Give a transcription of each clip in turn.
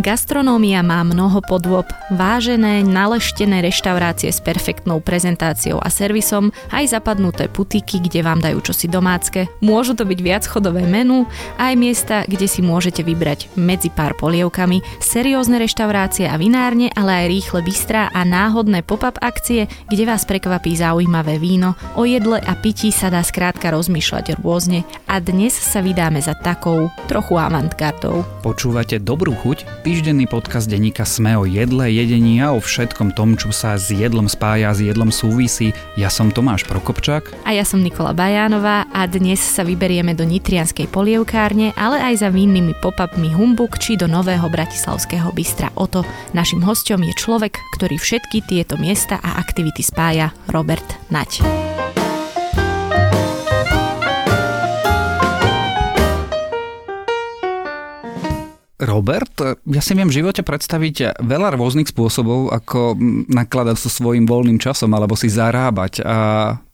Gastronómia má mnoho podôb, vážené, naleštené reštaurácie s perfektnou prezentáciou a servisom, aj zapadnuté putíky, kde vám dajú čosi domácke. Môžu to byť viacchodové menu, aj miesta, kde si môžete vybrať medzi pár polievkami, seriózne reštaurácie a vinárne, ale aj rýchle bystrá a náhodné pop-up akcie, kde vás prekvapí zaujímavé víno. O jedle a pití sa dá skrátka rozmýšľať rôzne a dnes sa vydáme za takou trochu avantgardou. Počúvate Dobrú chuť? Týždenný podcast denníka Sme o jedle, jedení a o všetkom tom, čo sa s jedlom spája, s jedlom súvisí. Ja som Tomáš Prokopčák. A ja som Nikola Bajánová a dnes sa vyberieme do Nitrianskej polievkárne, ale aj za vinnými pop-upmi Humbuk či do nového bratislavského bystra Oto. Našim hostom je človek, ktorý všetky tieto miesta a aktivity spája, Robert Nať. Robert, ja si viem v živote predstaviť veľa rôznych spôsobov, ako nakladať so svojím voľným časom alebo si zarábať. A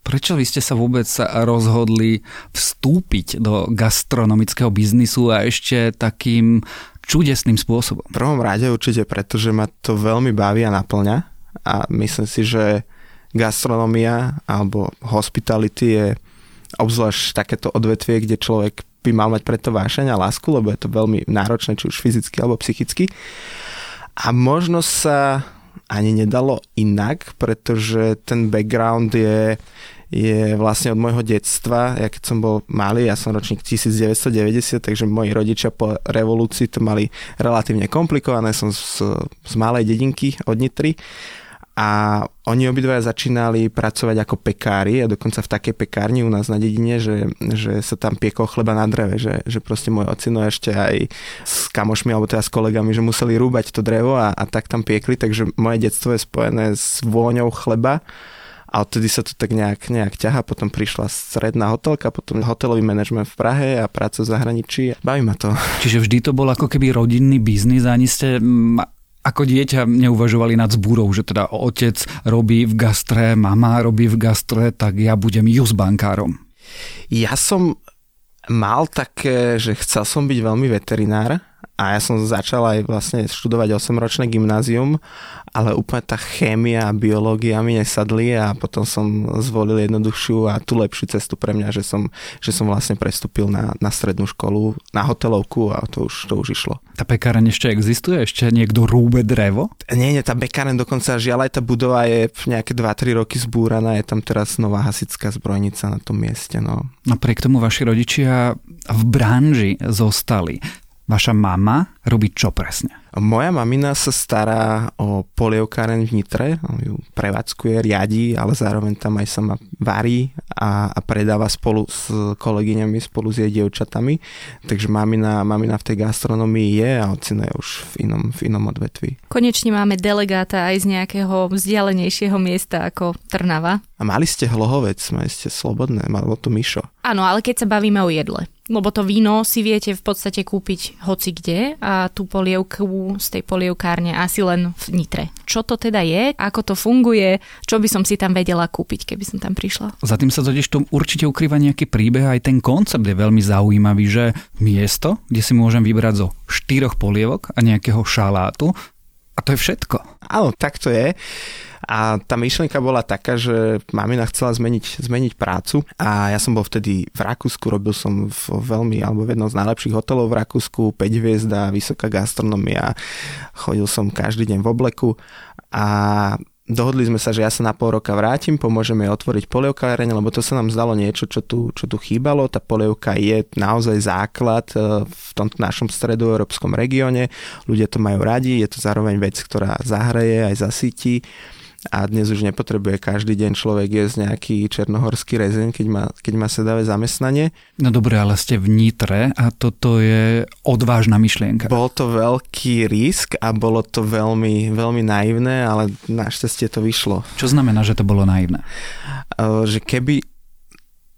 prečo vy ste sa vôbec rozhodli vstúpiť do gastronomického biznisu a ešte takým čudesným spôsobom? V prvom rade určite preto, že ma to veľmi baví a naplňa a myslím si, že gastronomia alebo hospitality je obzvlášť takéto odvetvie, kde človek by mal mať preto vášeň a lásku, lebo je to veľmi náročné, či už fyzicky alebo psychicky. A možno sa ani nedalo inak, pretože ten background je, je vlastne od môjho detstva. Ja keď som bol malý, ja som ročník 1990, takže moji rodičia po revolúcii to mali relatívne komplikované. Som z, z malej dedinky od Nitry a oni obidvaja začínali pracovať ako pekári a dokonca v takej pekárni u nás na dedine, že, že sa tam piekol chleba na dreve, že, že proste môj ocino ešte aj s kamošmi alebo teda s kolegami, že museli rúbať to drevo a, a tak tam piekli, takže moje detstvo je spojené s vôňou chleba a odtedy sa to tak nejak, nejak ťaha, potom prišla stredná hotelka, potom hotelový manažment v Prahe a práca v zahraničí. Baví ma to. Čiže vždy to bol ako keby rodinný biznis ani ste ako dieťa neuvažovali nad zbúrou, že teda otec robí v gastre, mama robí v gastre, tak ja budem just bankárom. Ja som mal také, že chcel som byť veľmi veterinár, a ja som začal aj vlastne študovať 8-ročné gymnázium, ale úplne tá chémia a biológia mi nesadli a potom som zvolil jednoduchšiu a tú lepšiu cestu pre mňa, že som, že som vlastne prestúpil na, na strednú školu, na hotelovku a to už, to už išlo. Tá pekáreň ešte existuje? Ešte niekto rúbe drevo? Nie, nie, tá pekáreň dokonca žiaľ aj tá budova je nejaké 2-3 roky zbúraná, je tam teraz nová hasická zbrojnica na tom mieste. No. Napriek tomu vaši rodičia v branži zostali. Vaša mama robí čo presne? Moja mamina sa stará o polievkáren v Nitre, ju prevádzkuje, riadi, ale zároveň tam aj sama varí a, a predáva spolu s kolegyňami, spolu s jej dievčatami. Takže mamina, mamina v tej gastronomii je a ocino je už v inom, v inom odvetví. Konečne máme delegáta aj z nejakého vzdialenejšieho miesta ako Trnava. A mali ste hlohovec, mali ste slobodné, malo to Mišo. Áno, ale keď sa bavíme o jedle. Lebo to víno si viete v podstate kúpiť hoci kde a tú polievku z tej polievkárne asi len v Nitre. Čo to teda je, ako to funguje, čo by som si tam vedela kúpiť, keby som tam prišla. Za tým sa totiž to určite ukrýva nejaký príbeh, aj ten koncept je veľmi zaujímavý, že miesto, kde si môžem vybrať zo štyroch polievok a nejakého šalátu a to je všetko. Áno, tak to je. A tá myšlienka bola taká, že mamina chcela zmeniť, zmeniť prácu a ja som bol vtedy v Rakúsku, robil som v veľmi, alebo v jednom z najlepších hotelov v Rakúsku, 5 hviezda, vysoká gastronomia, chodil som každý deň v obleku a dohodli sme sa, že ja sa na pol roka vrátim, pomôžeme jej otvoriť polievkáreň, lebo to sa nám zdalo niečo, čo tu, čo tu chýbalo. Tá polievka je naozaj základ e, v tomto našom stredoeurópskom regióne. Ľudia to majú radi, je to zároveň vec, ktorá zahraje aj zasytí a dnes už nepotrebuje každý deň človek jesť nejaký černohorský rezeň, keď má, keď má sedavé zamestnanie. No dobre, ale ste v Nitre a toto je odvážna myšlienka. Bol to veľký risk a bolo to veľmi, veľmi naivné, ale našťastie to vyšlo. Čo znamená, že to bolo naivné? Že keby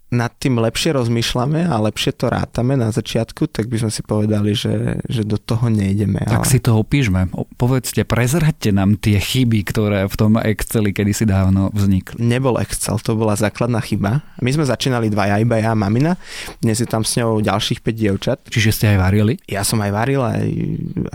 nad tým lepšie rozmýšľame a lepšie to rátame na začiatku, tak by sme si povedali, že, že do toho nejdeme. Tak ale... si to opíšme. Povedzte, prezrate nám tie chyby, ktoré v tom Exceli kedysi dávno vznikli. Nebol Excel, to bola základná chyba. My sme začínali dva iba ja a mamina. Dnes je tam s ňou ďalších 5 dievčat. Čiže ste aj varili? Ja som aj varil, aj,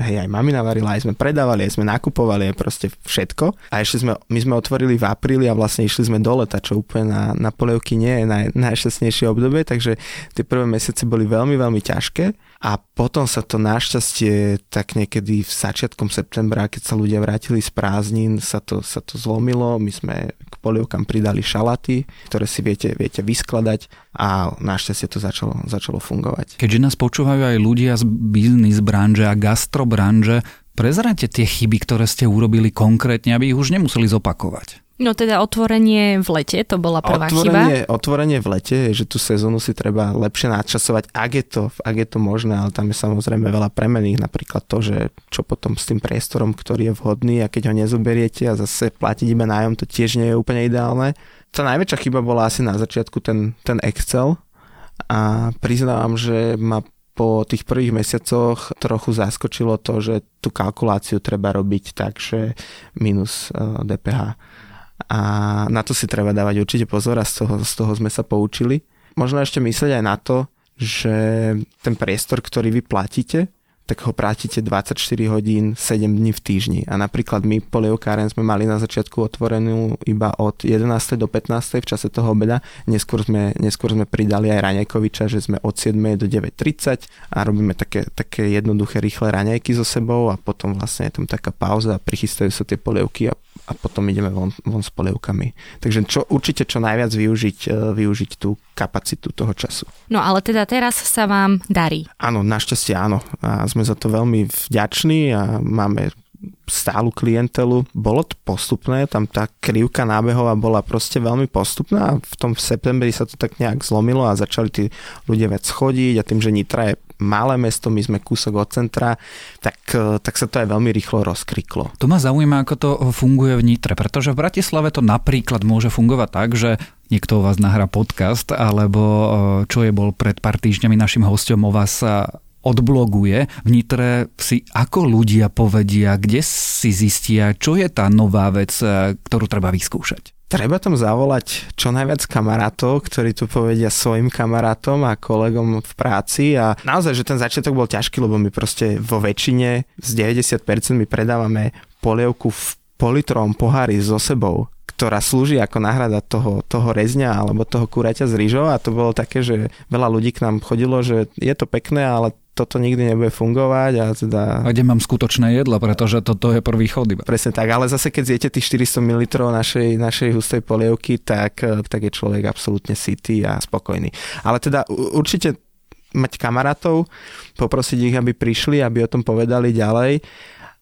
hej, aj mamina varila, aj sme predávali, aj sme nakupovali, aj proste všetko. A ešte sme, my sme otvorili v apríli a vlastne išli sme do leta, čo úplne na, na polievky nie je naj, naj najšťastnejšie obdobie, takže tie prvé mesiace boli veľmi, veľmi ťažké a potom sa to našťastie tak niekedy v začiatkom septembra, keď sa ľudia vrátili z prázdnin, sa to, sa to zlomilo. My sme k polievkam pridali šalaty, ktoré si viete, viete vyskladať a našťastie to začalo, začalo fungovať. Keďže nás počúvajú aj ľudia z biznis branže a gastrobranže, prezrate tie chyby, ktoré ste urobili konkrétne, aby ich už nemuseli zopakovať. No teda otvorenie v lete, to bola prvá otvorenie, chyba. Otvorenie v lete že tú sezónu si treba lepšie nadčasovať, ak je to, ak je to možné, ale tam je samozrejme veľa premených, napríklad to, že čo potom s tým priestorom, ktorý je vhodný a keď ho nezoberiete a zase platiť iba nájom, to tiež nie je úplne ideálne. Tá najväčšia chyba bola asi na začiatku ten, ten Excel a priznávam, že ma po tých prvých mesiacoch trochu zaskočilo to, že tú kalkuláciu treba robiť tak, že minus DPH eh, a na to si treba dávať určite pozor a z toho, z toho sme sa poučili. Možno ešte myslieť aj na to, že ten priestor, ktorý vy platíte, tak ho platíte 24 hodín 7 dní v týždni. A napríklad my polievkáren sme mali na začiatku otvorenú iba od 11. do 15. v čase toho obeda. Neskôr sme, neskôr sme pridali aj Raňajkoviča, že sme od 7. do 9.30 a robíme také, také jednoduché, rýchle raňajky so sebou a potom vlastne je tam taká pauza a prichystajú sa tie polievky a a potom ideme von, von s polievkami. Takže čo, určite čo najviac využiť, e, využiť tú kapacitu toho času. No ale teda teraz sa vám darí. Áno, našťastie áno. A sme za to veľmi vďační a máme stálu klientelu. Bolo to postupné, tam tá krivka nábehová bola proste veľmi postupná a v tom septembri sa to tak nejak zlomilo a začali tí ľudia vec chodiť a tým, že Nitra je malé mesto, my sme kúsok od centra, tak, e, tak sa to aj veľmi rýchlo rozkriklo. To ma zaujíma, ako to funguje v Nitre, pretože v Bratislave to napríklad môže fungovať tak, že niekto o vás nahrá podcast, alebo e, čo je bol pred pár týždňami našim hostom o vás odbloguje. V Nitre si ako ľudia povedia, kde si zistia, čo je tá nová vec, e, ktorú treba vyskúšať treba tam zavolať čo najviac kamarátov, ktorí tu povedia svojim kamarátom a kolegom v práci a naozaj, že ten začiatok bol ťažký, lebo my proste vo väčšine z 90% my predávame polievku v politrovom pohári so sebou ktorá slúži ako náhrada toho, toho rezňa alebo toho kuraťa z rýžou a to bolo také, že veľa ľudí k nám chodilo, že je to pekné, ale toto nikdy nebude fungovať a teda... A kde mám skutočné jedlo, pretože toto je prvý chod iba. Presne tak, ale zase keď zjete tých 400 ml našej, našej hustej polievky, tak, tak je človek absolútne sitý a spokojný. Ale teda určite mať kamarátov, poprosiť ich, aby prišli, aby o tom povedali ďalej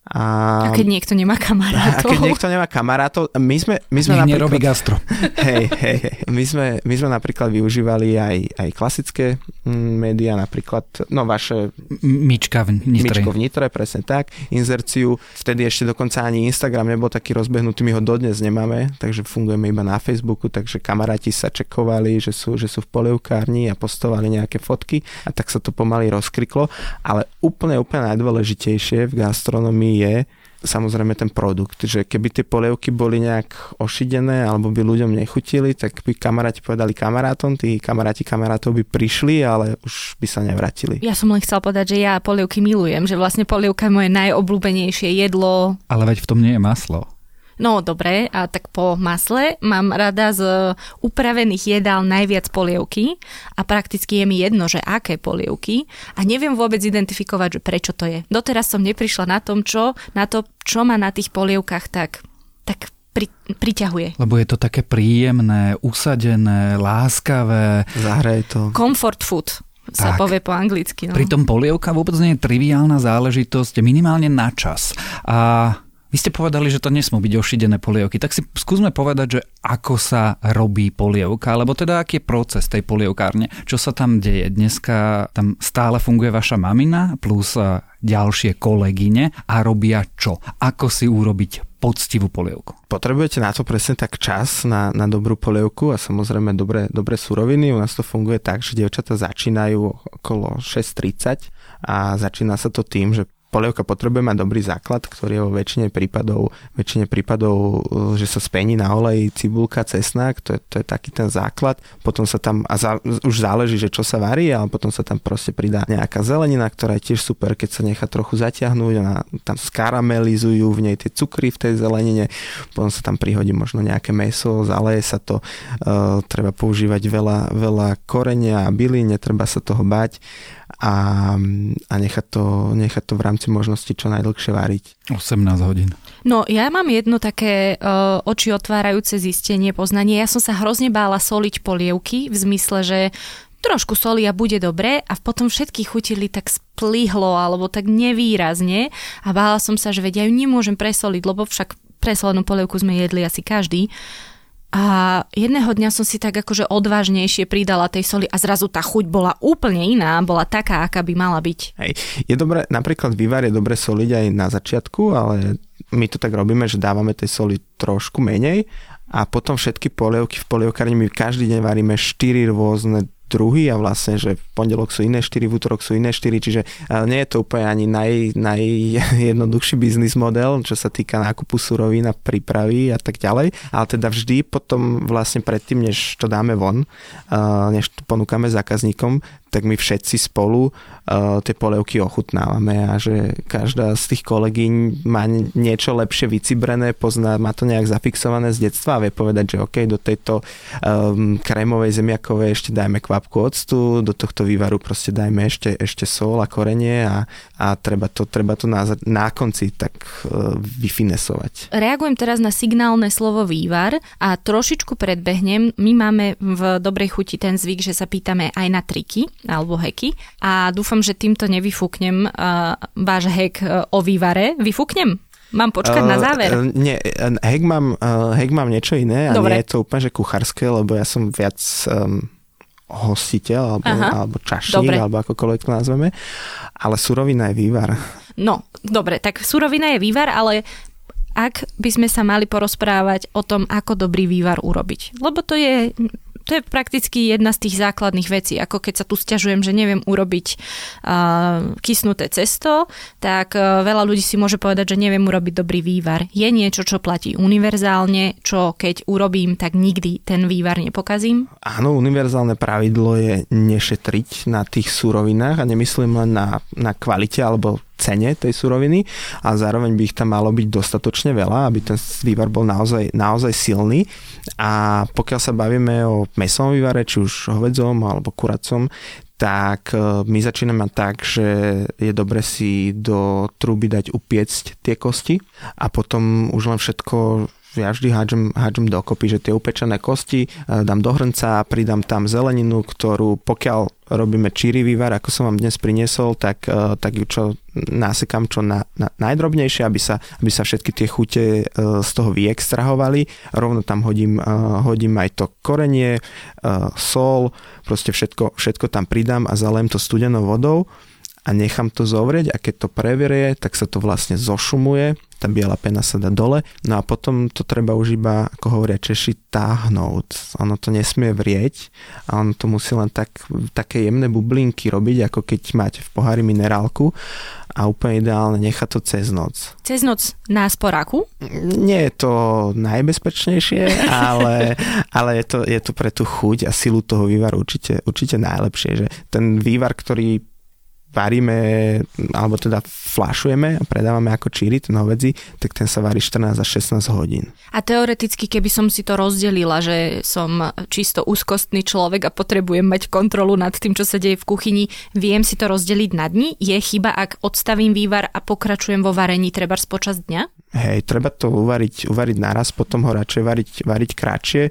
a, a keď niekto nemá kamarátov. A keď niekto nemá kamarátov, my sme, my sme napríklad... nerobí gastro. Hej, hej, hej. My sme, my sme napríklad využívali aj, aj klasické mm, médiá, napríklad, no vaše... Mička v Nitre. Mičko v Nitre, presne tak. Inzerciu. Vtedy ešte dokonca ani Instagram nebol taký rozbehnutý, my ho dodnes nemáme, takže fungujeme iba na Facebooku, takže kamaráti sa čekovali, že sú, že sú v polievkárni a postovali nejaké fotky a tak sa to pomaly rozkriklo. Ale úplne, úplne najdôležitejšie v gastronomii je samozrejme ten produkt, že keby tie polievky boli nejak ošidené alebo by ľuďom nechutili, tak by kamaráti povedali kamarátom, tí kamaráti kamarátov by prišli, ale už by sa nevrátili. Ja som len chcel povedať, že ja polievky milujem, že vlastne polievka je moje najobľúbenejšie jedlo. Ale veď v tom nie je maslo. No dobre, a tak po masle mám rada z upravených jedál najviac polievky a prakticky je mi jedno, že aké polievky a neviem vôbec identifikovať, že prečo to je. Doteraz som neprišla na tom, čo, na to, čo ma na tých polievkach tak, tak pri, priťahuje. Lebo je to také príjemné, usadené, láskavé. Zahraj to. Comfort food sa tak. povie po anglicky. No. Pritom polievka vôbec nie je triviálna záležitosť, minimálne na čas. A vy ste povedali, že to nesmú byť ošidené polievky, tak si skúsme povedať, že ako sa robí polievka, alebo teda aký je proces tej polievkárne, čo sa tam deje. Dneska tam stále funguje vaša mamina plus ďalšie kolegyne a robia čo? Ako si urobiť poctivú polievku? Potrebujete na to presne tak čas na, na dobrú polievku a samozrejme dobré, dobré suroviny. U nás to funguje tak, že dievčata začínajú okolo 6.30 a začína sa to tým, že polievka potrebuje mať dobrý základ, ktorý je vo väčšine prípadov, väčšine prípadov, e, že sa spení na olej cibulka, cesnak, to je, to je taký ten základ. Potom sa tam, a za, už záleží, že čo sa varí, ale potom sa tam proste pridá nejaká zelenina, ktorá je tiež super, keď sa nechá trochu zatiahnuť a tam skaramelizujú v nej tie cukry v tej zelenine, potom sa tam prihodí možno nejaké meso, zaleje sa to, uh, treba používať veľa, veľa korenia a byly, netreba sa toho bať a, a nechať, to, nechať to v rámci možnosti čo najdlhšie variť. 18 hodín. No ja mám jedno také uh, oči otvárajúce zistenie, poznanie. Ja som sa hrozne bála soliť polievky v zmysle, že trošku soli a bude dobré a potom všetky chutili tak splihlo alebo tak nevýrazne a bála som sa, že vedia, ju nemôžem presoliť, lebo však presolenú polievku sme jedli asi každý. A jedného dňa som si tak akože odvážnejšie pridala tej soli a zrazu tá chuť bola úplne iná, bola taká, aká by mala byť. Hej. Je dobré, napríklad vývar je dobre soliť aj na začiatku, ale my to tak robíme, že dávame tej soli trošku menej a potom všetky polievky v polievkárni my každý deň varíme 4 rôzne druhy a vlastne, že v pondelok sú iné 4, v útorok sú iné 4, čiže nie je to úplne ani naj, najjednoduchší biznis model, čo sa týka nákupu surovín a prípravy a tak ďalej, ale teda vždy potom vlastne predtým, než to dáme von, než to ponúkame zákazníkom, tak my všetci spolu uh, tie polievky ochutnávame a že každá z tých kolegyň má niečo lepšie vycibrené, pozná, má to nejak zafixované z detstva a vie povedať, že OK, do tejto um, krémovej zemiakovej ešte dajme kvapku octu, do tohto vývaru proste dajme ešte, ešte sol a korenie a, a treba to, treba to na, na konci tak uh, vyfinesovať. Reagujem teraz na signálne slovo vývar a trošičku predbehnem. My máme v Dobrej chuti ten zvyk, že sa pýtame aj na triky alebo heky a dúfam, že týmto nevyfúknem uh, váš hek uh, o vývare. Vyfúknem? Mám počkať uh, na záver? Uh, nie, hek mám, uh, hek mám niečo iné a Dobre. nie je to úplne že kuchárske, lebo ja som viac um, hostiteľ alebo, alebo čašník, dobre. alebo akokoľvek to nazveme, ale surovina je vývar. No, dobre, tak surovina je vývar, ale ak by sme sa mali porozprávať o tom, ako dobrý vývar urobiť. Lebo to je to je prakticky jedna z tých základných vecí, ako keď sa tu stiažujem, že neviem urobiť uh, kysnuté cesto, tak uh, veľa ľudí si môže povedať, že neviem urobiť dobrý vývar. Je niečo, čo platí univerzálne, čo keď urobím, tak nikdy ten vývar nepokazím? Áno, univerzálne pravidlo je nešetriť na tých súrovinách a nemyslím len na, na kvalite alebo cene tej suroviny a zároveň by ich tam malo byť dostatočne veľa, aby ten vývar bol naozaj, naozaj silný. A pokiaľ sa bavíme o mesovom vývare, či už hovedzom alebo kuracom, tak e, my začíname tak, že je dobre si do truby dať upiecť tie kosti a potom už len všetko ja vždy hádžem, hádžem dokopy, že tie upečené kosti e, dám do hrnca, pridám tam zeleninu, ktorú pokiaľ robíme číri vývar, ako som vám dnes priniesol, tak, e, tak ju čo nasekám čo na, na, najdrobnejšie, aby sa, aby sa všetky tie chute e, z toho vyextrahovali. Rovno tam hodím, hodím aj to korenie, sol, proste všetko, všetko tam pridám a zalem to studenou vodou a nechám to zovrieť a keď to preverie, tak sa to vlastne zošumuje, tá biela pena sa dá dole, no a potom to treba už iba, ako hovoria Češi, táhnout. Ono to nesmie vrieť a ono to musí len tak, také jemné bublinky robiť, ako keď máte v pohári minerálku a úplne ideálne nechať to cez noc. Cez noc na sporáku? Nie je to najbezpečnejšie, ale, ale je, to, je to pre tú chuť a silu toho vývaru určite, určite najlepšie. Že ten vývar, ktorý varíme, alebo teda flašujeme a predávame ako číry, ten hovedzí, tak ten sa varí 14 až 16 hodín. A teoreticky, keby som si to rozdelila, že som čisto úzkostný človek a potrebujem mať kontrolu nad tým, čo sa deje v kuchyni, viem si to rozdeliť na dni? Je chyba, ak odstavím vývar a pokračujem vo varení treba počas dňa? Hej, treba to uvariť, uvariť naraz, potom ho radšej variť, variť kratšie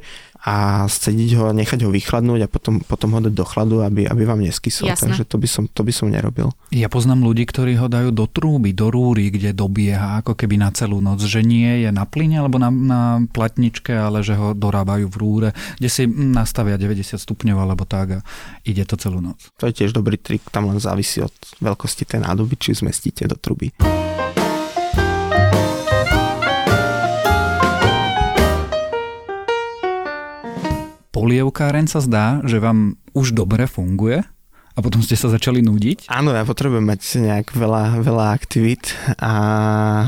a scediť ho, nechať ho vychladnúť a potom, potom ho dať do chladu, aby, aby vám neskysol. Jasne. Takže to by, som, to by som nerobil. Ja poznám ľudí, ktorí ho dajú do trúby, do rúry, kde dobieha ako keby na celú noc, že nie je na plyne alebo na, na platničke, ale že ho dorábajú v rúre, kde si nastavia 90 stupňov alebo tak a ide to celú noc. To je tiež dobrý trik, tam len závisí od veľkosti tej nádoby, či zmestíte do truby. Polievkáren sa zdá, že vám už dobre funguje? A potom ste sa začali nudiť? Áno, ja potrebujem mať nejak veľa, veľa aktivít a,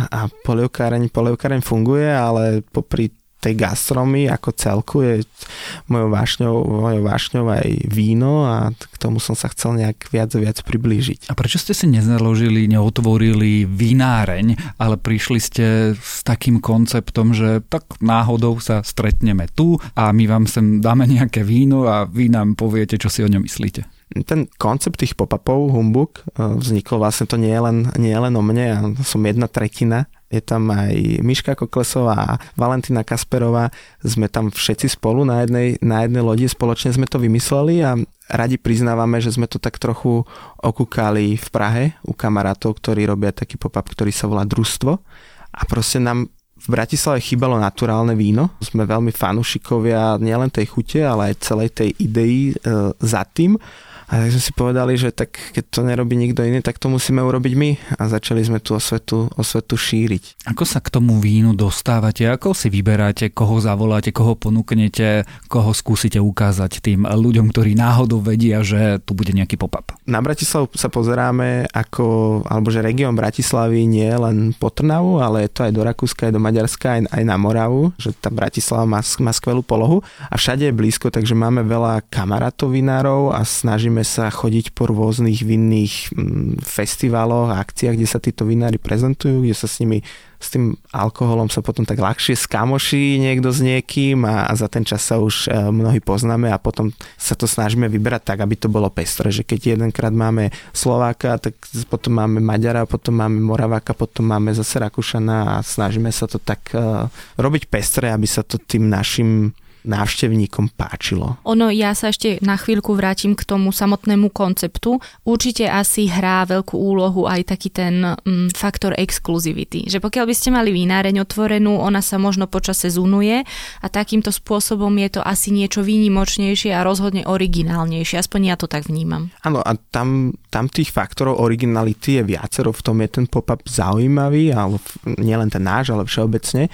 a polievkáreň, polievkáreň funguje, ale popri tej gastromy ako celku je mojou vášňou, mojou vášňou aj víno a k tomu som sa chcel nejak viac a viac priblížiť. A prečo ste si nezaložili, neotvorili vináreň, ale prišli ste s takým konceptom, že tak náhodou sa stretneme tu a my vám sem dáme nejaké víno a vy nám poviete, čo si o ňom myslíte? ten koncept tých pop-upov Humbug eh, vznikol vlastne to nie je len, nie je len o mne, ja som jedna tretina je tam aj Miška Koklesová a Valentina Kasperová. Sme tam všetci spolu na jednej, na jednej lodi, spoločne sme to vymysleli a radi priznávame, že sme to tak trochu okúkali v Prahe u kamarátov, ktorí robia taký pop-up, ktorý sa volá Družstvo. A proste nám v Bratislave chýbalo naturálne víno. Sme veľmi fanúšikovia nielen tej chute, ale aj celej tej idei e, za tým. A tak sme si povedali, že tak keď to nerobí nikto iný, tak to musíme urobiť my. A začali sme tú osvetu, osvetu šíriť. Ako sa k tomu vínu dostávate? Ako si vyberáte, koho zavoláte, koho ponúknete, koho skúsite ukázať tým ľuďom, ktorí náhodou vedia, že tu bude nejaký pop-up? Na Bratislavu sa pozeráme ako, alebo že región Bratislavy nie je len po Trnavu, ale je to aj do Rakúska, aj do Maďarska, aj, aj na Moravu, že tá Bratislava má, má skvelú polohu a všade je blízko, takže máme veľa kamarátov vinárov a snažíme sa chodiť po rôznych vinných mm, festivaloch a akciách, kde sa títo vinári prezentujú, kde sa s nimi s tým alkoholom sa potom tak ľahšie skamoší niekto s niekým a, za ten čas sa už e, mnohí poznáme a potom sa to snažíme vybrať tak, aby to bolo pestré, že keď jedenkrát máme Slováka, tak potom máme Maďara, potom máme Moraváka, potom máme zase Rakúšana a snažíme sa to tak uh, robiť pestré, aby sa to tým našim návštevníkom páčilo. Ono, ja sa ešte na chvíľku vrátim k tomu samotnému konceptu. Určite asi hrá veľkú úlohu aj taký ten mm, faktor exkluzivity. Že pokiaľ by ste mali vináreň otvorenú, ona sa možno počase zunuje a takýmto spôsobom je to asi niečo výnimočnejšie a rozhodne originálnejšie. Aspoň ja to tak vnímam. Áno, a tam, tam tých faktorov originality je viacero. V tom je ten pop-up zaujímavý, ale nielen ten náš, ale všeobecne.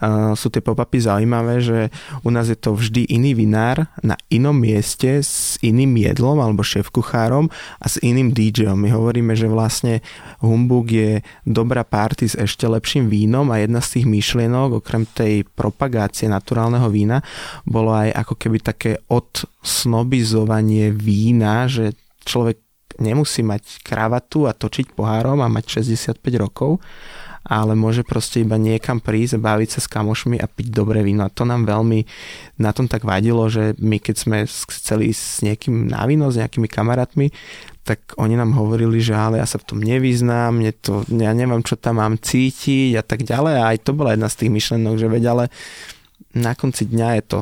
Uh, sú tie pop-upy zaujímavé, že u nás je to vždy iný vinár na inom mieste s iným jedlom alebo šéf-kuchárom a s iným DJom. My hovoríme, že vlastne Humbug je dobrá party s ešte lepším vínom a jedna z tých myšlienok, okrem tej propagácie naturálneho vína, bolo aj ako keby také odsnobizovanie vína, že človek nemusí mať kravatu a točiť pohárom a mať 65 rokov, ale môže proste iba niekam prísť, baviť sa s kamošmi a piť dobré víno. A to nám veľmi na tom tak vadilo, že my keď sme chceli s niekým na víno, s nejakými kamarátmi, tak oni nám hovorili, že ale ja sa v tom nevyznám, mne to, ja neviem, čo tam mám cítiť a tak ďalej. A aj to bola jedna z tých myšlenok, že veď ale na konci dňa je to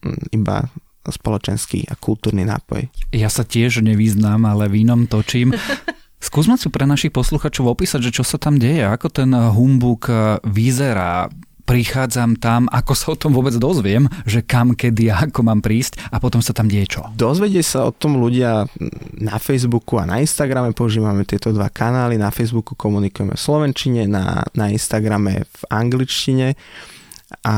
mm, iba spoločenský a kultúrny nápoj. Ja sa tiež nevyznám, ale vínom točím. Skúsme si pre našich posluchačov opísať, že čo sa tam deje, ako ten humbuk eh, vyzerá, prichádzam tam, ako sa o tom vôbec dozviem, že kam, kedy a ako mám prísť a potom sa tam deje čo? Dozvedie sa o tom ľudia na Facebooku a na Instagrame, používame tieto dva kanály, na Facebooku komunikujeme v Slovenčine, na, na Instagrame v angličtine a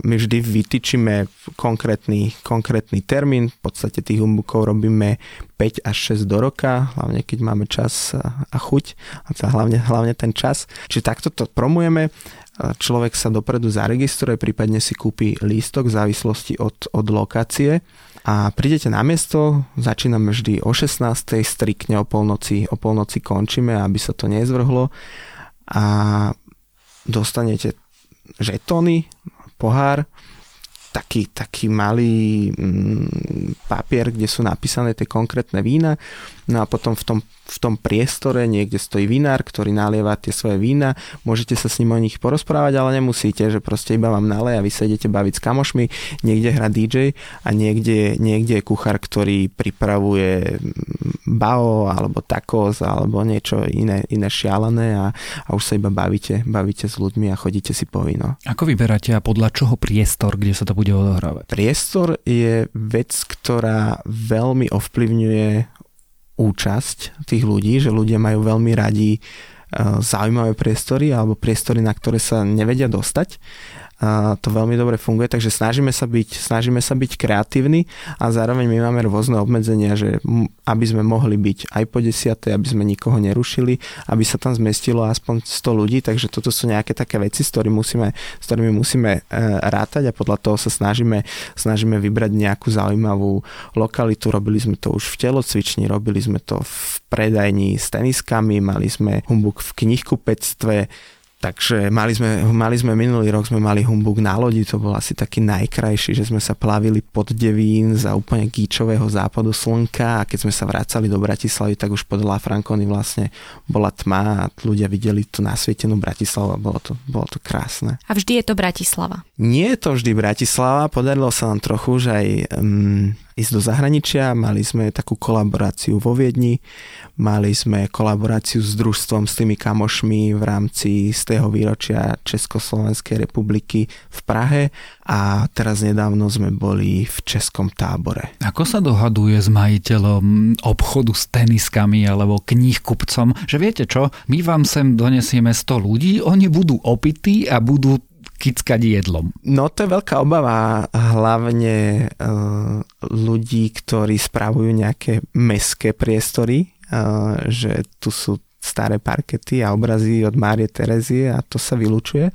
my vždy vytýčime konkrétny, konkrétny termín, v podstate tých humbukov robíme 5 až 6 do roka, hlavne keď máme čas a chuť, a hlavne, hlavne ten čas. Čiže takto to promujeme, človek sa dopredu zaregistruje, prípadne si kúpi lístok v závislosti od, od lokácie a prídete na miesto, začíname vždy o 16. striktne o polnoci, o polnoci končíme, aby sa to nezvrhlo a dostanete žetóny, pohár, taký, taký malý mm, papier, kde sú napísané tie konkrétne vína. No a potom v tom v tom priestore niekde stojí vinár, ktorý nalieva tie svoje vína, môžete sa s ním o nich porozprávať, ale nemusíte, že proste iba vám naleje a vy sa idete baviť s kamošmi, niekde hrá DJ a niekde, niekde je kuchár, ktorý pripravuje bao alebo tacos alebo niečo iné, iné šialené a, a už sa iba bavíte, bavíte s ľuďmi a chodíte si po víno. Ako vyberáte a podľa čoho priestor, kde sa to bude odohrávať? Priestor je vec, ktorá veľmi ovplyvňuje účasť tých ľudí, že ľudia majú veľmi radi e, zaujímavé priestory alebo priestory, na ktoré sa nevedia dostať. To veľmi dobre funguje, takže snažíme sa byť, snažíme sa byť kreatívni a zároveň my máme rôzne obmedzenia, že aby sme mohli byť aj po desiatej, aby sme nikoho nerušili, aby sa tam zmestilo aspoň 100 ľudí, takže toto sú nejaké také veci, s ktorými musíme, s ktorými musíme e, rátať a podľa toho sa snažíme, snažíme vybrať nejakú zaujímavú lokalitu. Robili sme to už v telocvični, robili sme to v predajni s teniskami, mali sme humbuk v knihkupectve, Takže mali sme, mali sme minulý rok, sme mali humbug na lodi, to bol asi taký najkrajší, že sme sa plavili pod Devín za úplne gíčového západu slnka a keď sme sa vracali do Bratislavy, tak už pod La Franconi vlastne bola tma a ľudia videli tú nasvietenú Bratislavu a bolo to, bolo to krásne. A vždy je to Bratislava? Nie je to vždy Bratislava, podarilo sa nám trochu, že aj um, ísť do zahraničia. Mali sme takú kolaboráciu vo Viedni, mali sme kolaboráciu s družstvom, s tými kamošmi v rámci z tého výročia Československej republiky v Prahe a teraz nedávno sme boli v Českom tábore. Ako sa dohaduje s majiteľom obchodu s teniskami alebo knihkupcom, že viete čo, my vám sem donesieme 100 ľudí, oni budú opití a budú kickať jedlom? No to je veľká obava hlavne uh, ľudí, ktorí spravujú nejaké meské priestory, uh, že tu sú staré parkety a obrazy od Márie Terezie a to sa vylučuje.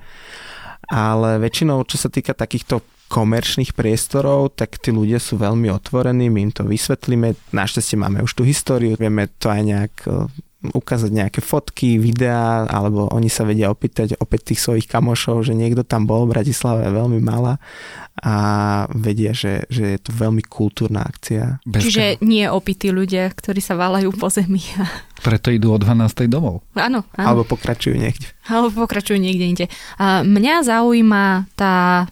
Ale väčšinou, čo sa týka takýchto komerčných priestorov, tak tí ľudia sú veľmi otvorení, my im to vysvetlíme. Našťastie máme už tú históriu, vieme to aj nejak uh, ukázať nejaké fotky, videá, alebo oni sa vedia opýtať opäť tých svojich kamošov, že niekto tam bol, Bratislava je veľmi malá a vedia, že, že je to veľmi kultúrna akcia. Bezka. Čiže nie opití ľudia, ktorí sa váľajú po zemi. Preto idú o 12. domov. Áno, áno. Alebo pokračujú niekde. Alebo pokračujú niekde inde. A mňa zaujíma tá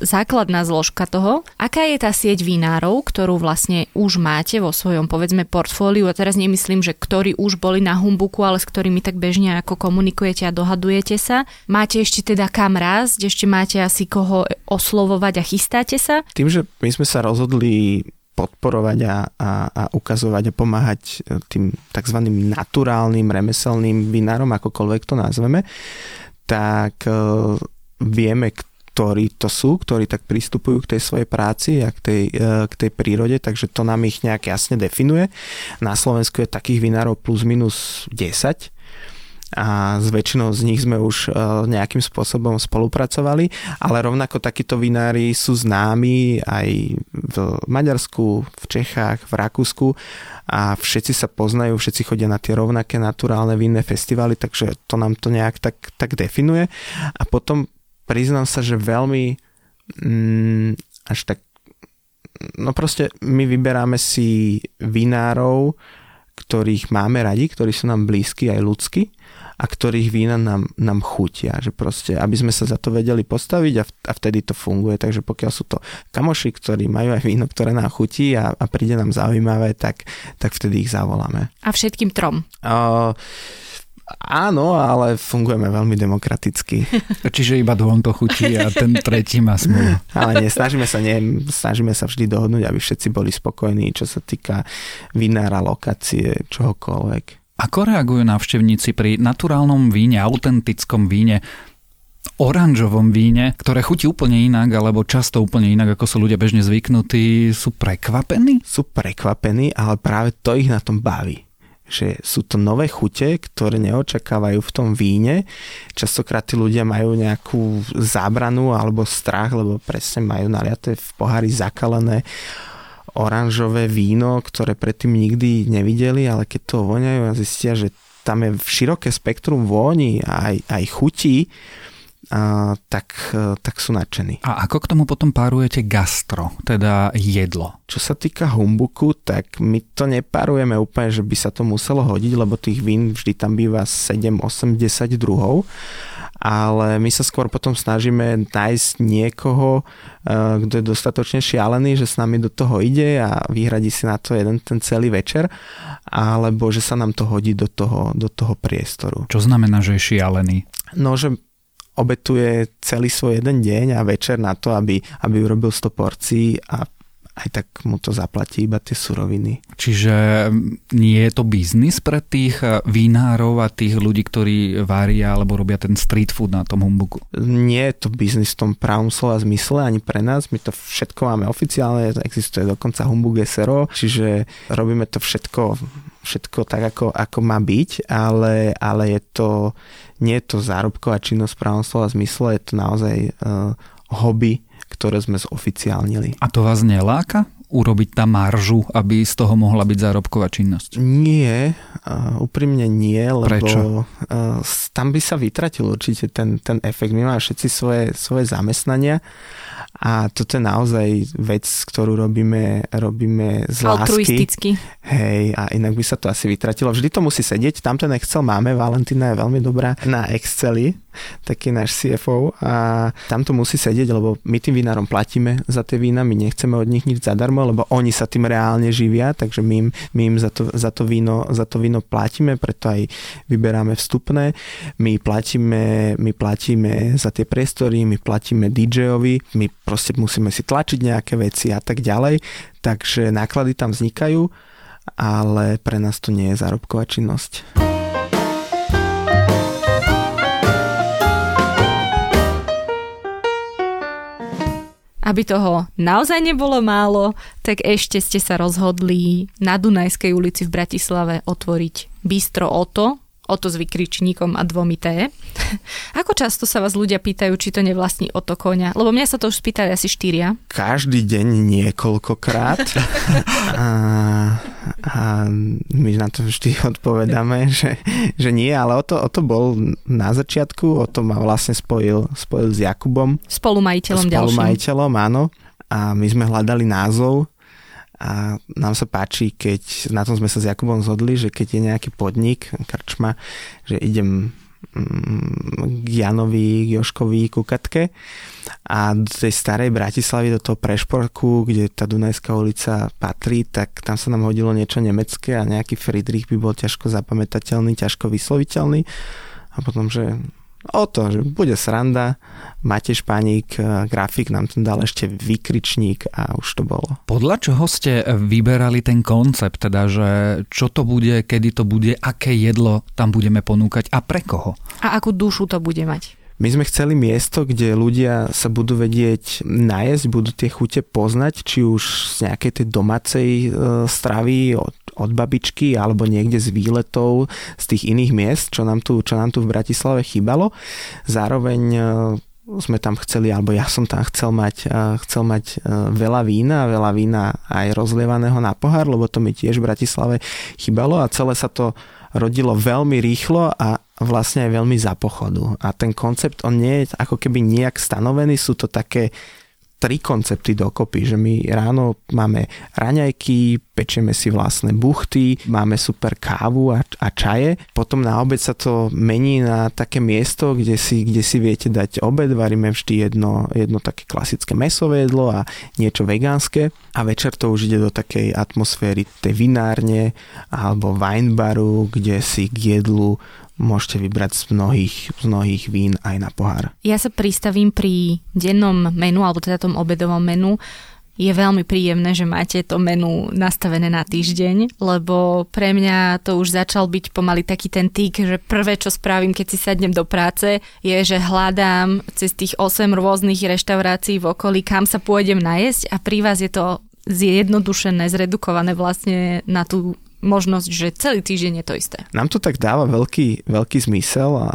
základná zložka toho. Aká je tá sieť vinárov, ktorú vlastne už máte vo svojom, povedzme, portfóliu? A teraz nemyslím, že ktorí už boli na Humbuku, ale s ktorými tak bežne ako komunikujete a dohadujete sa. Máte ešte teda kam rásť, ešte máte asi koho oslovovať a chystáte sa? Tým, že my sme sa rozhodli podporovať a, a, a ukazovať a pomáhať tým tzv. naturálnym remeselným vinárom, akokoľvek to nazveme, tak uh, vieme, ktorí to sú, ktorí tak pristupujú k tej svojej práci a k tej, e, k tej prírode, takže to nám ich nejak jasne definuje. Na Slovensku je takých vinárov plus minus 10 a s väčšinou z nich sme už e, nejakým spôsobom spolupracovali, ale rovnako takíto vinári sú známi aj v Maďarsku, v Čechách, v Rakúsku a všetci sa poznajú, všetci chodia na tie rovnaké naturálne vinné festivaly, takže to nám to nejak tak, tak definuje. A potom priznám sa, že veľmi mm, až tak no proste my vyberáme si vinárov, ktorých máme radi, ktorí sú nám blízki aj ľudsky a ktorých vína nám, nám chutia, že proste, aby sme sa za to vedeli postaviť a, v, a vtedy to funguje, takže pokiaľ sú to kamoši, ktorí majú aj víno, ktoré nám chutí a, a príde nám zaujímavé, tak, tak vtedy ich zavoláme. A všetkým trom? Uh, Áno, ale fungujeme veľmi demokraticky. Čiže iba dvom to chutí a ten tretí má smolu. ale nie, snažíme sa, nie, snažíme sa vždy dohodnúť, aby všetci boli spokojní, čo sa týka vinára, lokácie, čohokoľvek. Ako reagujú návštevníci pri naturálnom víne, autentickom víne, oranžovom víne, ktoré chutí úplne inak, alebo často úplne inak, ako sú ľudia bežne zvyknutí, sú prekvapení? Sú prekvapení, ale práve to ich na tom baví že sú to nové chute, ktoré neočakávajú v tom víne. Častokrát tí ľudia majú nejakú zábranu alebo strach, lebo presne majú naliaté v pohári zakalené oranžové víno, ktoré predtým nikdy nevideli, ale keď to voňajú a zistia, že tam je široké spektrum vôni aj, aj chutí, a, tak, e, tak sú nadšení. A ako k tomu potom párujete gastro, teda jedlo? Čo sa týka humbuku, tak my to nepárujeme úplne, že by sa to muselo hodiť, lebo tých vín vždy tam býva 7, 8, 10 druhov ale my sa skôr potom snažíme nájsť niekoho, e, kto je dostatočne šialený, že s nami do toho ide a vyhradí si na to jeden ten celý večer, alebo že sa nám to hodí do toho, do toho priestoru. Čo znamená, že je šialený? No, že obetuje celý svoj jeden deň a večer na to, aby, aby urobil 100 porcií a aj tak mu to zaplatí iba tie suroviny. Čiže nie je to biznis pre tých eh, vinárov a tých ľudí, ktorí varia alebo robia ten street food na tom humbugu? Nie je to biznis v tom pravom slova zmysle ani pre nás. My to všetko máme oficiálne, existuje dokonca humbug SRO, čiže robíme to všetko všetko tak, ako, ako má byť, ale, ale je to, nie je to zárobková činnosť v pravom slova zmysle, je to naozaj uh, hobby, ktoré sme zoficiálnili. A to vás neláka? Urobiť tam maržu, aby z toho mohla byť zárobková činnosť? Nie, úprimne nie, lebo Prečo? Tam by sa vytratil určite ten, ten efekt. My máme všetci svoje, svoje zamestnania a toto je naozaj vec, ktorú robíme, robíme z lásky. Altruisticky. Hej, a inak by sa to asi vytratilo. Vždy to musí sedieť, tam ten Excel máme, Valentina je veľmi dobrá na Exceli, taký náš CFO a tam to musí sedieť, lebo my tým vinárom platíme za tie vína, my nechceme od nich nič zadarmo, lebo oni sa tým reálne živia, takže my im, my im za, to, za, to víno, za to víno platíme, preto aj vyberáme vstupné. My platíme, my platíme za tie priestory, my platíme DJ-ovi, my proste musíme si tlačiť nejaké veci a tak ďalej, takže náklady tam vznikajú, ale pre nás to nie je zárobková činnosť. Aby toho naozaj nebolo málo, tak ešte ste sa rozhodli na Dunajskej ulici v Bratislave otvoriť Bistro Oto, Oto s vykričníkom a dvomi T. Ako často sa vás ľudia pýtajú, či to nevlastní Oto konia? Lebo mňa sa to už spýtali asi štyria. Každý deň niekoľkokrát. a, a my na to vždy odpovedáme, že, že nie, ale o to, o to bol na začiatku, o to ma vlastne spojil, spojil s Jakubom. Spolumajiteľom, Spolumajiteľom, áno. A my sme hľadali názov a nám sa páči, keď, na tom sme sa s Jakubom zhodli, že keď je nejaký podnik, krčma, že idem mm, k Janovi, k Joškovi, ku Katke. A do tej starej Bratislavy, do toho Prešporku, kde tá Dunajská ulica patrí, tak tam sa nám hodilo niečo nemecké a nejaký Friedrich by bol ťažko zapamätateľný, ťažko vysloviteľný. A potom, že o to, že bude sranda, Matej Španík, e, grafik nám tam dal ešte vykričník a už to bolo. Podľa čoho ste vyberali ten koncept, teda, že čo to bude, kedy to bude, aké jedlo tam budeme ponúkať a pre koho? A akú dušu to bude mať? My sme chceli miesto, kde ľudia sa budú vedieť najesť, budú tie chute poznať, či už z nejakej tej domácej e, stravy od, babičky alebo niekde z výletov z tých iných miest, čo nám tu, čo nám tu v Bratislave chýbalo. Zároveň e, sme tam chceli, alebo ja som tam chcel mať, e, chcel mať e, veľa vína, veľa vína aj rozlievaného na pohár, lebo to mi tiež v Bratislave chýbalo a celé sa to rodilo veľmi rýchlo a vlastne aj veľmi za pochodu. A ten koncept, on nie je ako keby nejak stanovený, sú to také tri koncepty dokopy, že my ráno máme raňajky, pečieme si vlastné buchty, máme super kávu a, a čaje. Potom na obed sa to mení na také miesto, kde si, kde si viete dať obed, varíme vždy jedno, jedno také klasické mesové jedlo a niečo vegánske a večer to už ide do takej atmosféry tej vinárne alebo winebaru, kde si k jedlu môžete vybrať z mnohých, z mnohých vín aj na pohár. Ja sa pristavím pri dennom menu, alebo teda tom obedovom menu. Je veľmi príjemné, že máte to menu nastavené na týždeň, lebo pre mňa to už začal byť pomaly taký ten týk, že prvé, čo spravím, keď si sadnem do práce, je, že hľadám cez tých 8 rôznych reštaurácií v okolí, kam sa pôjdem najesť a pri vás je to zjednodušené, zredukované vlastne na tú možnosť, že celý týždeň je to isté. Nám to tak dáva veľký, veľký zmysel a,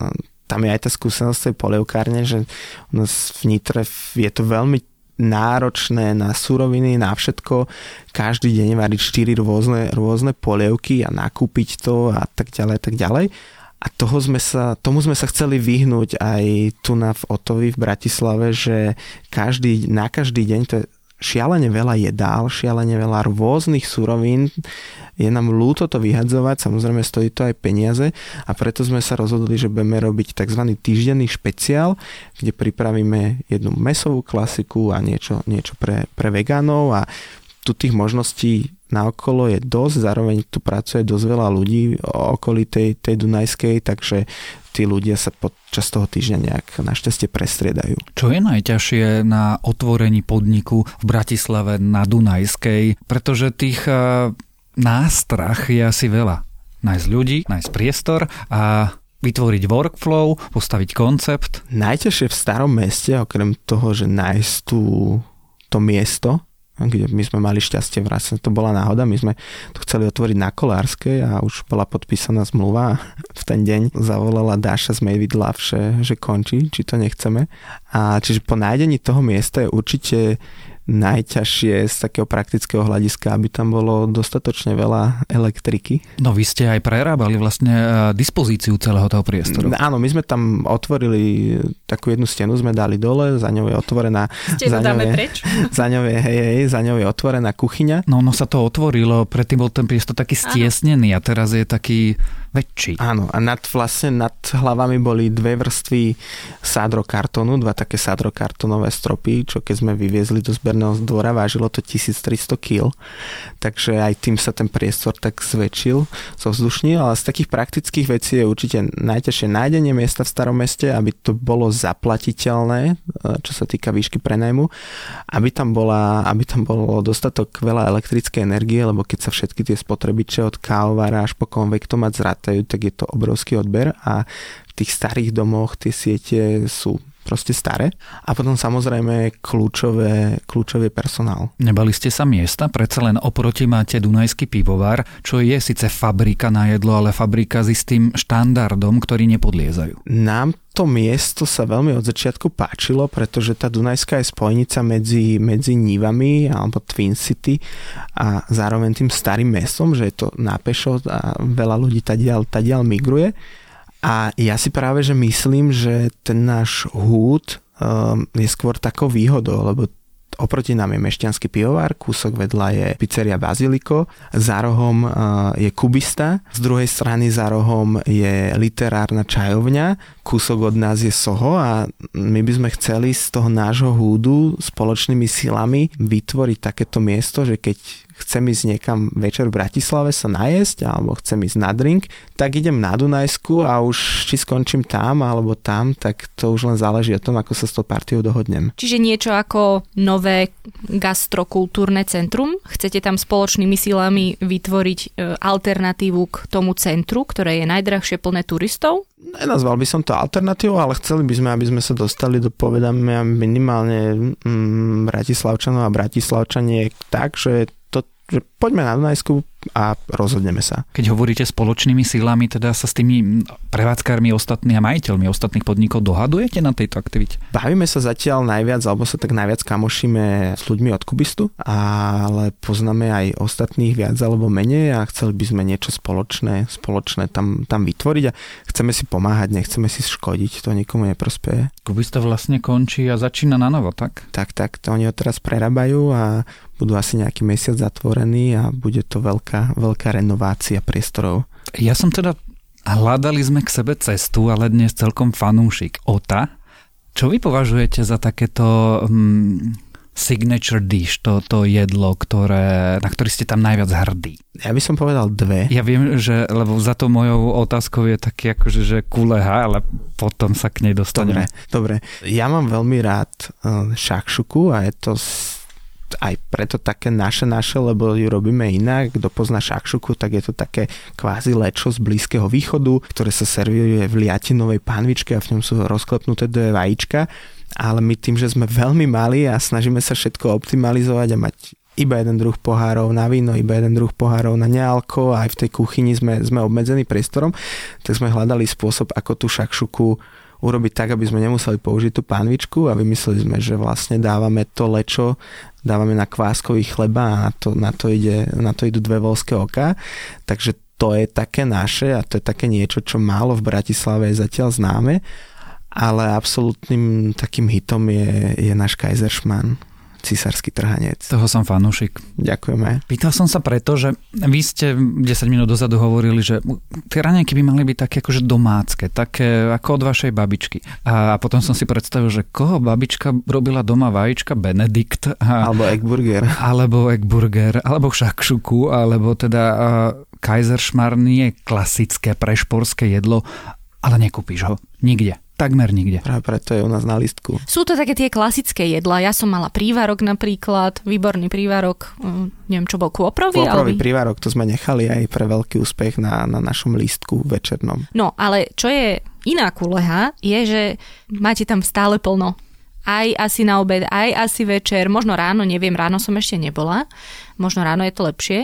a tam je aj tá skúsenosť tej polievkárne, že u nás v Nitre je to veľmi náročné na suroviny, na všetko. Každý deň variť 4 rôzne, rôzne polievky a nakúpiť to a tak ďalej, tak ďalej. A toho sme sa, tomu sme sa chceli vyhnúť aj tu na v Otovi v Bratislave, že každý, na každý deň, to je šialene veľa jedál, šialene veľa rôznych surovín. Je nám ľúto to vyhadzovať, samozrejme stojí to aj peniaze a preto sme sa rozhodli, že budeme robiť tzv. týždenný špeciál, kde pripravíme jednu mesovú klasiku a niečo, niečo pre, pre vegánov a tu tých možností naokolo je dosť, zároveň tu pracuje dosť veľa ľudí okolí tej, tej Dunajskej, takže tí ľudia sa počas toho týždňa nejak našťastie prestriedajú. Čo je najťažšie na otvorení podniku v Bratislave na Dunajskej? Pretože tých uh, nástrach je asi veľa. Nájsť ľudí, nájsť priestor a vytvoriť workflow, postaviť koncept. Najťažšie v starom meste, okrem toho, že nájsť tú, to miesto, kde my sme mali šťastie, vlastne to bola náhoda, my sme to chceli otvoriť na Kolárskej a už bola podpísaná zmluva v ten deň zavolala Dáša z Made Love, že, že končí, či to nechceme. A čiže po nájdení toho miesta je určite najťažšie z takého praktického hľadiska, aby tam bolo dostatočne veľa elektriky. No vy ste aj prerábali vlastne e, dispozíciu celého toho priestoru. Áno, my sme tam otvorili takú jednu stenu, sme dali dole, za ňou je otvorená... Stenu dáme je, preč? Za ňou je, hej, hej, za ňou je otvorená kuchyňa. No, no sa to otvorilo, predtým bol ten priestor taký stiesnený a teraz je taký väčší. Áno, a nad, vlastne nad hlavami boli dve vrstvy sádrokartónu, dva také sádrokartónové stropy, čo keď sme vyviezli do zberného dvora, vážilo to 1300 kg, takže aj tým sa ten priestor tak zväčšil, zovzdušnil, ale z takých praktických vecí je určite najťažšie nájdenie miesta v starom meste, aby to bolo zaplatiteľné, e, čo sa týka výšky prenajmu, aby tam, bola, aby tam bolo dostatok veľa elektrickej energie, lebo keď sa všetky tie spotrebiče od kávovara až po konvektomat zrat rátajú, tak je to obrovský odber a v tých starých domoch tie siete sú proste staré. A potom samozrejme kľúčové, kľúčový personál. Nebali ste sa miesta? Predsa len oproti máte Dunajský pivovar, čo je síce fabrika na jedlo, ale fabrika s istým štandardom, ktorý nepodliezajú. Nám to miesto sa veľmi od začiatku páčilo, pretože tá Dunajská je spojnica medzi, medzi Nivami alebo Twin City a zároveň tým starým mestom, že je to na pešo a veľa ľudí tadiaľ, tadiaľ migruje. A ja si práve, že myslím, že ten náš húd um, je skôr takou výhodou, lebo Oproti nám je Mešťanský pivovar, kúsok vedľa je pizzeria Baziliko, za rohom uh, je Kubista, z druhej strany za rohom je literárna čajovňa, kúsok od nás je Soho a my by sme chceli z toho nášho húdu spoločnými silami vytvoriť takéto miesto, že keď chcem ísť niekam večer v Bratislave sa najesť alebo chcem ísť na drink, tak idem na Dunajsku a už či skončím tam alebo tam, tak to už len záleží od tom, ako sa s tou partiou dohodnem. Čiže niečo ako nové gastrokultúrne centrum? Chcete tam spoločnými silami vytvoriť e, alternatívu k tomu centru, ktoré je najdrahšie plné turistov? Nenazval by som to alternatívou, ale chceli by sme, aby sme sa dostali do povedania minimálne mm, Bratislavčanov a Bratislavčaniek tak, že že poďme na Dunajsku a rozhodneme sa. Keď hovoríte spoločnými silami, teda sa s tými prevádzkármi ostatní a majiteľmi ostatných podnikov dohadujete na tejto aktivite? Bavíme sa zatiaľ najviac, alebo sa tak najviac kamošíme s ľuďmi od Kubistu, ale poznáme aj ostatných viac alebo menej a chceli by sme niečo spoločné, spoločné tam, tam vytvoriť a chceme si pomáhať, nechceme si škodiť, to nikomu neprospeje. Kubista vlastne končí a začína na novo, tak? Tak, tak, to oni ho teraz prerábajú a budú asi nejaký mesiac zatvorení a bude to veľká, veľká renovácia priestorov. Ja som teda, hľadali sme k sebe cestu, ale dnes celkom fanúšik. Ota, čo vy považujete za takéto um, signature dish, to, to jedlo, ktoré, na ktorý ste tam najviac hrdí? Ja by som povedal dve. Ja viem, že lebo za to mojou otázkou je taký akože, že kuleha, ale potom sa k nej dostaneme. Dobre, dobre. Ja mám veľmi rád uh, šakšuku a je to aj preto také naše naše, lebo ju robíme inak. Kto pozná šakšuku, tak je to také kvázi lečo z Blízkeho východu, ktoré sa servíruje v liatinovej pánvičke a v ňom sú rozklepnuté dve vajíčka. Ale my tým, že sme veľmi mali a snažíme sa všetko optimalizovať a mať iba jeden druh pohárov na víno, iba jeden druh pohárov na nealko aj v tej kuchyni sme, sme obmedzení priestorom, tak sme hľadali spôsob, ako tú šakšuku urobiť tak, aby sme nemuseli použiť tú pánvičku a vymysleli sme, že vlastne dávame to lečo, dávame na kváskový chleba a na to, na to, ide, na to idú dve volské oka. Takže to je také naše a to je také niečo, čo málo v Bratislave je zatiaľ známe, ale absolútnym takým hitom je, je náš Kaiserschmann císarský trhanec. Toho som fanúšik. Ďakujeme. Pýtal som sa preto, že vy ste 10 minút dozadu hovorili, že tie raňajky by mali byť také akože domácké, také ako od vašej babičky. A potom som si predstavil, že koho babička robila doma vajíčka Benedikt. A, alebo Eggburger. Alebo Eggburger, alebo šakšuku, alebo teda uh, Kaiserschmarrn nie je klasické prešporské jedlo, ale nekúpiš ho nikde takmer nikde. Práve preto je u nás na listku. Sú to také tie klasické jedlá. Ja som mala prívarok napríklad, výborný prívarok, mm, neviem čo bol, kôprový? Kôprový ale... prívarok, to sme nechali aj pre veľký úspech na, na našom listku večernom. No, ale čo je iná kuleha, je, že máte tam stále plno. Aj asi na obed, aj asi večer, možno ráno, neviem, ráno som ešte nebola, možno ráno je to lepšie,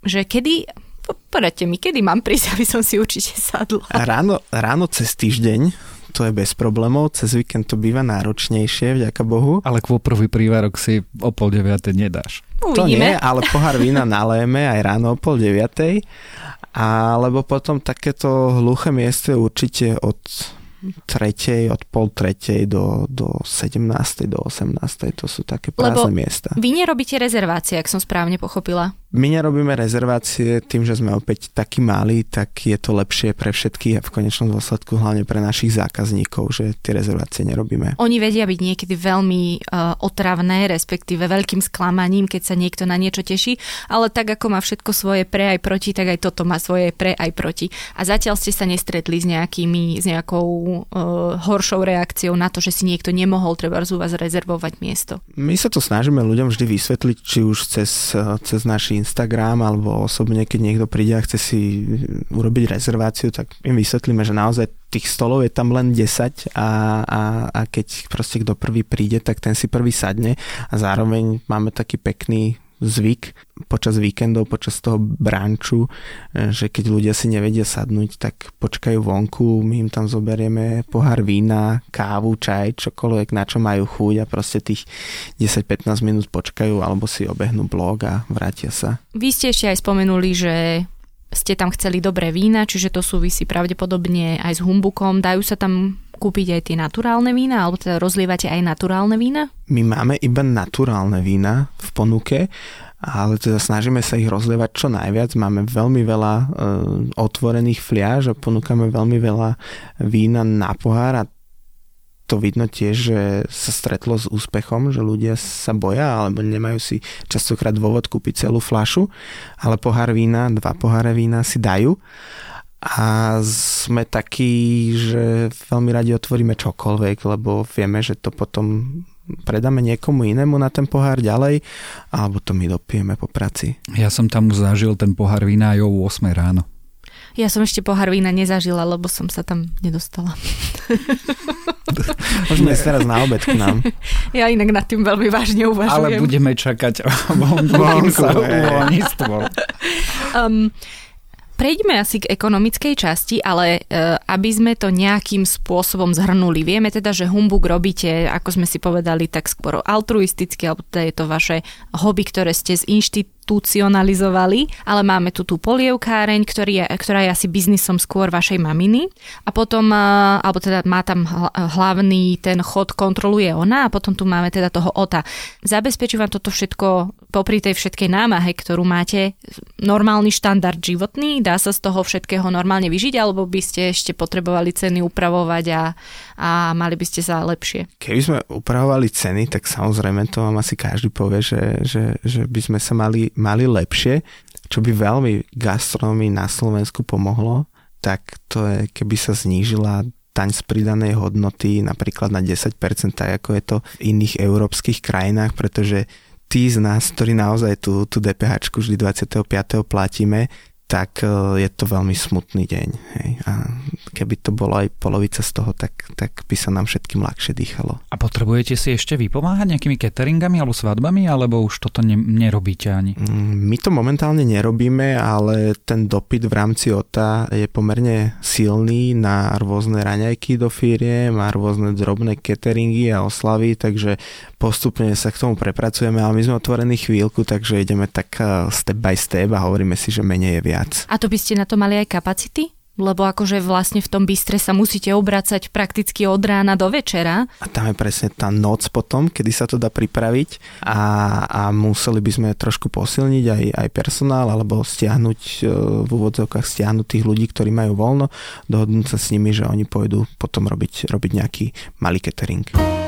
že kedy Poradte mi, kedy mám prísť, aby som si určite sadla. Ráno, ráno cez týždeň to je bez problémov, cez víkend to býva náročnejšie, vďaka Bohu. Ale kvôprový prívárok si o pol deviatej nedáš. Uvidíme. To nie, ale pohár vína nalejeme aj ráno o pol deviatej. Alebo potom takéto hluché miesto určite od tretej, od pol tretej do, do 17. do 18. To sú také prázdne Lebo miesta. vy nerobíte rezervácie, ak som správne pochopila. My nerobíme rezervácie tým, že sme opäť takí malí, tak je to lepšie pre všetkých a v konečnom dôsledku hlavne pre našich zákazníkov, že tie rezervácie nerobíme. Oni vedia byť niekedy veľmi uh, otravné, respektíve veľkým sklamaním, keď sa niekto na niečo teší, ale tak ako má všetko svoje pre aj proti, tak aj toto má svoje pre aj proti. A zatiaľ ste sa nestretli s nejakými, s nejakou uh, horšou reakciou na to, že si niekto nemohol treba z vás rezervovať miesto. My sa to snažíme ľuďom vždy vysvetliť, či už cez, cez naši Instagram alebo osobne, keď niekto príde a chce si urobiť rezerváciu, tak im vysvetlíme, že naozaj tých stolov je tam len 10 a, a, a keď proste kto prvý príde, tak ten si prvý sadne a zároveň máme taký pekný zvyk počas víkendov, počas toho branču, e, že keď ľudia si nevedia sadnúť, tak počkajú vonku, my im tam zoberieme pohár vína, kávu, čaj, čokoľvek, na čo majú chuť a proste tých 10-15 minút počkajú alebo si obehnú blog a vrátia sa. Vy ste ešte aj spomenuli, že ste tam chceli dobré vína, čiže to súvisí pravdepodobne aj s humbukom. Dajú sa tam kúpiť aj tie naturálne vína, alebo teda rozlievate aj naturálne vína? My máme iba naturálne vína v ponuke, ale teda snažíme sa ich rozlievať čo najviac. Máme veľmi veľa e, otvorených fliaž a ponúkame veľmi veľa vína na pohár a to vidno tiež, že sa stretlo s úspechom, že ľudia sa boja alebo nemajú si častokrát dôvod kúpiť celú flašu, ale pohár vína, dva poháre vína si dajú a sme takí, že veľmi radi otvoríme čokoľvek, lebo vieme, že to potom predáme niekomu inému na ten pohár ďalej, alebo to my dopijeme po praci. Ja som tam už zažil ten pohár vína aj o 8 ráno. Ja som ešte pohár vína nezažila, lebo som sa tam nedostala. Môžeme ísť teraz na obed k nám. Ja inak nad tým veľmi vážne uvažujem. Ale budeme čakať voľníctvo. um, Prejdeme asi k ekonomickej časti, ale e, aby sme to nejakým spôsobom zhrnuli. Vieme teda, že humbug robíte, ako sme si povedali, tak skôr altruisticky, alebo teda je to vaše hobby, ktoré ste z inštitúcie inštitucionalizovali, ale máme tu tú polievkáreň, ktorý je, ktorá je asi biznisom skôr vašej maminy a potom, alebo teda má tam hlavný ten chod, kontroluje ona a potom tu máme teda toho ota. Zabezpečí vám toto všetko popri tej všetkej námahe, ktorú máte, normálny štandard životný, dá sa z toho všetkého normálne vyžiť, alebo by ste ešte potrebovali ceny upravovať a, a mali by ste sa lepšie? Keby sme upravovali ceny, tak samozrejme to vám asi každý povie, že, že, že by sme sa mali mali lepšie, čo by veľmi gastronomii na Slovensku pomohlo, tak to je, keby sa znížila daň z pridanej hodnoty napríklad na 10%, tak ako je to v iných európskych krajinách, pretože tí z nás, ktorí naozaj tú, tú DPH vždy 25. platíme, tak e, je to veľmi smutný deň. Hej. A keby to bolo aj polovica z toho, tak, tak by sa nám všetkým ľahšie dýchalo. A potrebujete si ešte vypomáhať nejakými cateringami alebo svadbami, alebo už toto ne, nerobíte ani? Mm, my to momentálne nerobíme, ale ten dopyt v rámci OTA je pomerne silný na rôzne raňajky do firiem, a rôzne drobné cateringy a oslavy, takže postupne sa k tomu prepracujeme, ale my sme otvorení chvíľku, takže ideme tak e, step by step a hovoríme si, že menej je viac. A to by ste na to mali aj kapacity? lebo akože vlastne v tom bystre sa musíte obracať prakticky od rána do večera. A tam je presne tá noc potom, kedy sa to dá pripraviť a, a museli by sme trošku posilniť aj, aj personál alebo stiahnuť e, v úvodzovkách stiahnuť tých ľudí, ktorí majú voľno, dohodnúť sa s nimi, že oni pôjdu potom robiť, robiť nejaký malý catering.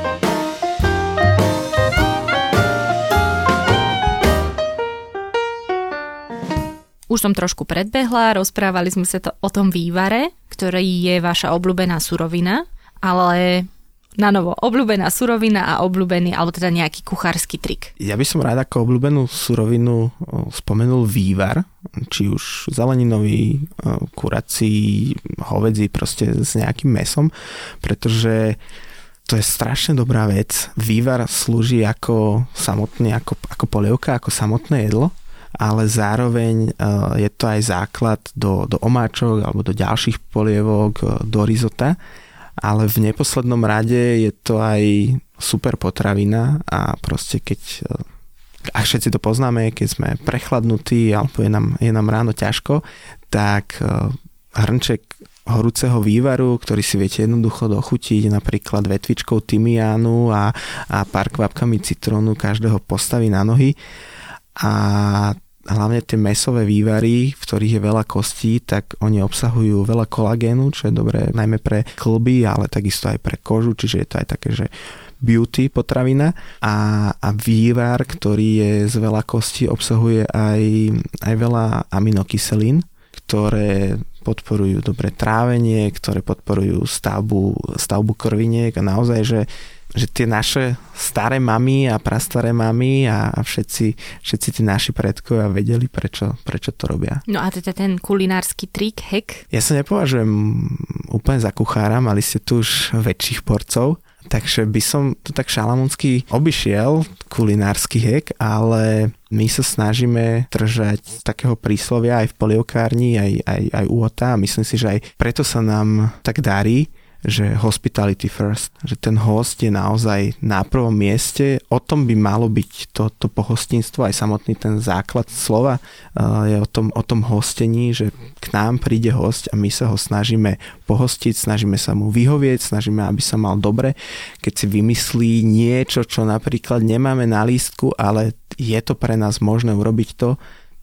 Už som trošku predbehla, rozprávali sme sa to o tom vývare, ktorý je vaša obľúbená surovina, ale na novo obľúbená surovina a obľúbený, alebo teda nejaký kuchársky trik. Ja by som rád ako obľúbenú surovinu spomenul vývar, či už zeleninový, kurací, hovedzí, proste s nejakým mesom, pretože to je strašne dobrá vec. Vývar slúži ako samotný, ako, ako polievka, ako samotné jedlo ale zároveň e, je to aj základ do, do omáčok alebo do ďalších polievok, e, do rizota, ale v neposlednom rade je to aj super potravina a proste keď e, a všetci to poznáme, keď sme prechladnutí alebo je nám, je nám ráno ťažko, tak hrnček horúceho vývaru, ktorý si viete jednoducho dochutiť napríklad vetvičkou tymiánu a, a pár kvapkami citrónu každého postaví na nohy a hlavne tie mesové vývary, v ktorých je veľa kostí, tak oni obsahujú veľa kolagénu, čo je dobré najmä pre klby, ale takisto aj pre kožu, čiže je to aj také, že beauty potravina. A, a vývar, ktorý je z veľa kostí, obsahuje aj, aj veľa aminokyselín, ktoré podporujú dobré trávenie, ktoré podporujú stavbu, stavbu krviniek. A naozaj, že že tie naše staré mamy a prastaré mamy a, a všetci, všetci tí naši predkovia vedeli, prečo, prečo to robia. No a teda ten kulinársky trik, hek? Ja sa nepovažujem úplne za kuchára, mali ste tu už väčších porcov, takže by som to tak šalamúnsky obišiel, kulinársky hek, ale my sa snažíme držať takého príslovia aj v polievkárni, aj, aj, aj u a myslím si, že aj preto sa nám tak darí, že hospitality first, že ten host je naozaj na prvom mieste. O tom by malo byť to, to pohostinstvo, aj samotný ten základ slova je o tom, o tom hostení, že k nám príde host a my sa ho snažíme pohostiť, snažíme sa mu vyhovieť, snažíme, aby sa mal dobre. Keď si vymyslí niečo, čo napríklad nemáme na lístku, ale je to pre nás možné urobiť to,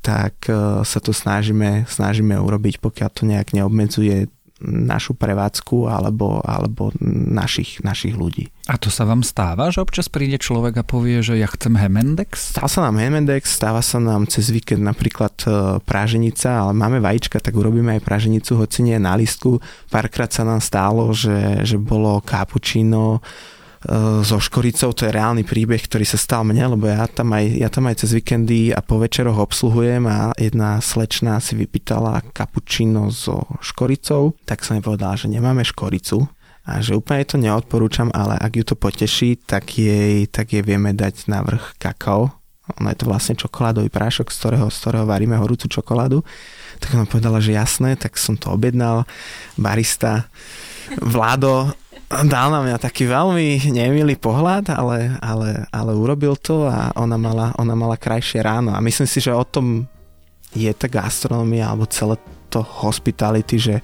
tak e, sa to snažíme, snažíme urobiť, pokiaľ to nejak neobmedzuje našu prevádzku alebo, alebo našich, našich ľudí. A to sa vám stáva, že občas príde človek a povie, že ja chcem Hemendex? Stáva sa nám Hemendex, stáva sa nám cez víkend napríklad e, práženica, ale máme vajíčka, tak urobíme aj práženicu, hoci nie na listku. Párkrát sa nám stálo, že, že bolo kapučino, so Škoricou, to je reálny príbeh, ktorý sa stal mne, lebo ja tam aj, ja tam aj cez víkendy a po večeroch obsluhujem a jedna slečná si vypýtala kapučino so Škoricou, tak som jej povedala, že nemáme Škoricu, a že úplne to neodporúčam, ale ak ju to poteší, tak jej, tak jej vieme dať na vrch kakao. Ono je to vlastne čokoládový prášok, z ktorého, z ktorého varíme horúcu čokoládu. Tak ona povedala, že jasné, tak som to objednal. Barista Vlado dal na mňa taký veľmi nemilý pohľad, ale, ale, ale urobil to a ona mala, ona mala krajšie ráno. A myslím si, že o tom je tá gastronomia alebo celé to hospitality, že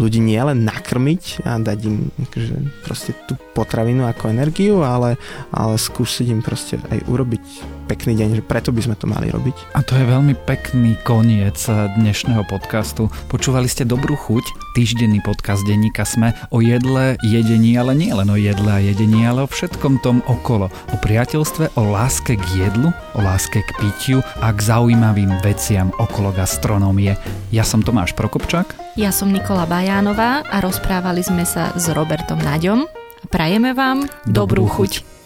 ľudí nielen nakrmiť a dať im že proste tú potravinu ako energiu, ale, ale skúsiť im proste aj urobiť pekný deň, že preto by sme to mali robiť. A to je veľmi pekný koniec dnešného podcastu. Počúvali ste Dobrú chuť, týždenný podcast denníka Sme o jedle, jedení, ale nie len o jedle a jedení, ale o všetkom tom okolo. O priateľstve, o láske k jedlu, o láske k pitiu a k zaujímavým veciam okolo gastronómie. Ja som Tomáš Prokopčák. Ja som Nikola Bajánová a rozprávali sme sa s Robertom Naďom. Prajeme vám dobrú, dobrú chuť. chuť.